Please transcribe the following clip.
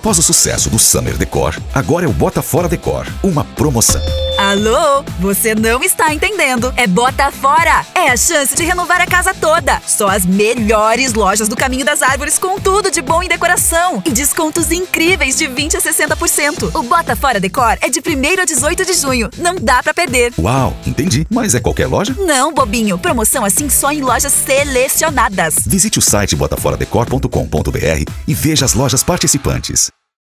Após o sucesso do Summer Decor, agora é o Bota Fora Decor, uma promoção. Alô? Você não está entendendo. É Bota Fora. É a chance de renovar a casa toda. Só as melhores lojas do Caminho das Árvores com tudo de bom em decoração e descontos incríveis de 20 a 60%. O Bota Fora Decor é de 1 a 18 de junho. Não dá pra perder. Uau, entendi. Mas é qualquer loja? Não, bobinho. Promoção assim só em lojas selecionadas. Visite o site botaforadecor.com.br e veja as lojas participantes.